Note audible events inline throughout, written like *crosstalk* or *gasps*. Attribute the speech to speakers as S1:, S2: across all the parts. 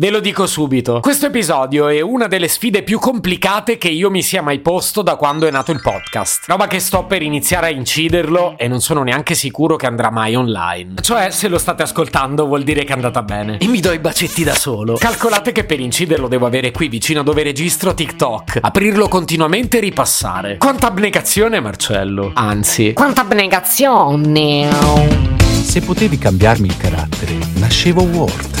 S1: Ve lo dico subito, questo episodio è una delle sfide più complicate che io mi sia mai posto da quando è nato il podcast. Roba che sto per iniziare a inciderlo e non sono neanche sicuro che andrà mai online. Cioè, se lo state ascoltando vuol dire che è andata bene. E mi do i bacetti da solo. Calcolate che per inciderlo devo avere qui vicino dove registro TikTok, aprirlo continuamente e ripassare. Quanta abnegazione, Marcello. Anzi,
S2: Quanta abnegazione!
S3: Se potevi cambiarmi il carattere, nascevo Ward.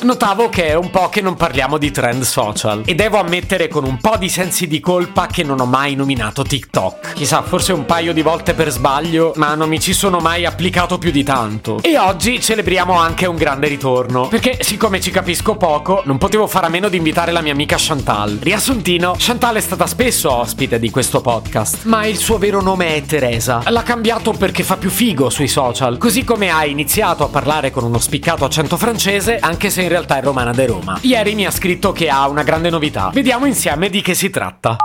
S1: Notavo che è un po' che non parliamo di trend social e devo ammettere con un po' di sensi di colpa che non ho mai nominato TikTok. Chissà, forse un paio di volte per sbaglio, ma non mi ci sono mai applicato più di tanto. E oggi celebriamo anche un grande ritorno, perché siccome ci capisco poco, non potevo fare a meno di invitare la mia amica Chantal. Riassuntino, Chantal è stata spesso ospite di questo podcast, ma il suo vero nome è Teresa. L'ha cambiato perché fa più figo sui social, così come ha iniziato a parlare con uno spiccato accento francese, anche se in realtà è romana de Roma. Ieri mi ha scritto che ha una grande novità. Vediamo insieme di che si tratta.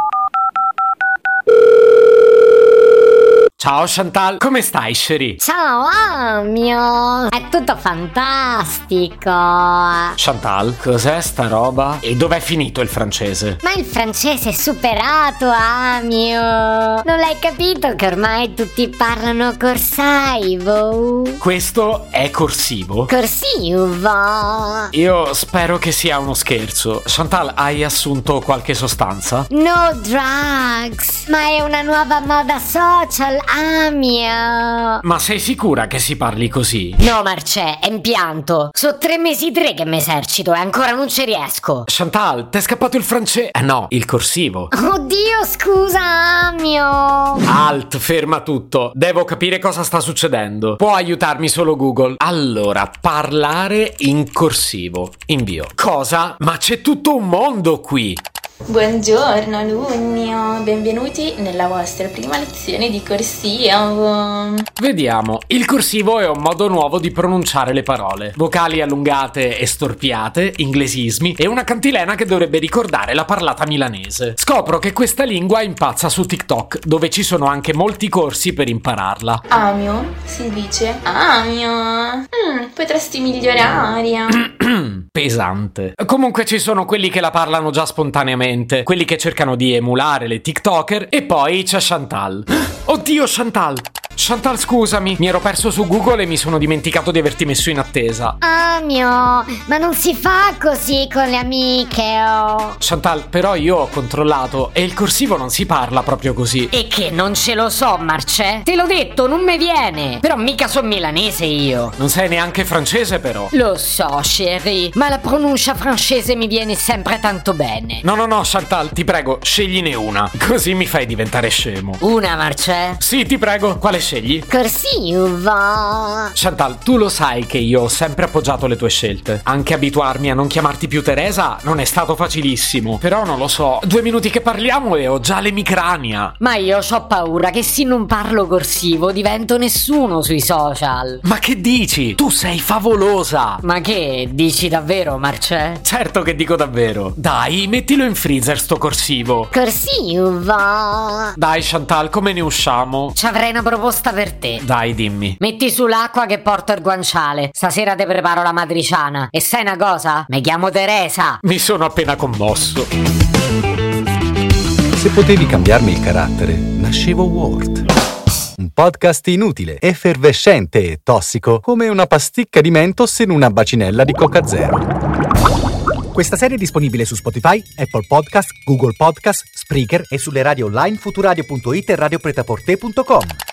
S1: Ciao Chantal, come stai, Sherry?
S2: Ciao Amio! È tutto fantastico!
S1: Chantal, cos'è sta roba? E dov'è finito il francese?
S2: Ma il francese è superato, Amio! Non l'hai capito che ormai tutti parlano corsaivo?
S1: Questo è corsivo?
S2: Corsivo!
S1: Io spero che sia uno scherzo. Chantal, hai assunto qualche sostanza?
S2: No drugs! Ma è una nuova moda social, Amio!
S1: Ma sei sicura che si parli così?
S2: No, Marcè, è impianto. Sono tre mesi tre che mi esercito e ancora non ci riesco.
S1: Chantal, ti è scappato il francese? Eh no, il corsivo.
S2: Oddio, scusa, Amio!
S1: Alt, ferma tutto. Devo capire cosa sta succedendo. Può aiutarmi solo Google. Allora, parlare in corsivo. Invio. Cosa? Ma c'è tutto un mondo qui.
S4: Buongiorno alunni, benvenuti nella vostra prima lezione di corsivo.
S1: Vediamo. Il corsivo è un modo nuovo di pronunciare le parole. Vocali allungate e storpiate, inglesismi e una cantilena che dovrebbe ricordare la parlata milanese. Scopro che questa lingua impazza su TikTok, dove ci sono anche molti corsi per impararla.
S4: Amio, si dice amio. Mm, potresti migliorare. *clears throat*
S1: Pesante. Comunque ci sono quelli che la parlano già spontaneamente, quelli che cercano di emulare le TikToker e poi c'è Chantal. *gasps* Oddio Chantal! Chantal scusami, mi ero perso su Google e mi sono dimenticato di averti messo in attesa.
S2: Amio, ma non si fa così con le amiche, oh.
S1: Chantal, però io ho controllato e il corsivo non si parla proprio così.
S2: E che non ce lo so, Marcè? Te l'ho detto, non mi viene. Però mica sono milanese io.
S1: Non sei neanche francese però.
S2: Lo so, chérie, ma la pronuncia francese mi viene sempre tanto bene.
S1: No, no, no, Chantal, ti prego, scegliene una. Così mi fai diventare scemo.
S2: Una, Marcè?
S1: Sì, ti prego, quale scegli?
S2: Corsivo.
S1: Chantal, tu lo sai che io ho sempre appoggiato le tue scelte. Anche abituarmi a non chiamarti più Teresa non è stato facilissimo. Però non lo so, due minuti che parliamo e ho già l'emicrania.
S2: Ma io ho paura che se non parlo corsivo divento nessuno sui social.
S1: Ma che dici? Tu sei favolosa!
S2: Ma che, dici davvero, Marcè?
S1: Certo che dico davvero. Dai, mettilo in freezer sto corsivo.
S2: Corsivo.
S1: Dai, Chantal, come ne usciamo?
S2: Ci avrei una proposta per te.
S1: Dai, dimmi.
S2: Metti sull'acqua che porto il guanciale. Stasera ti preparo la matriciana. E sai una cosa? Mi chiamo Teresa.
S1: Mi sono appena commosso.
S3: Se potevi cambiarmi il carattere, nascevo Ward. Un podcast inutile, effervescente e tossico, come una pasticca di mentos in una bacinella di Coca Zero.
S5: Questa serie è disponibile su Spotify, Apple Podcast, Google Podcast, Spreaker e sulle radio online futuradio.it e radiopretaporte.com.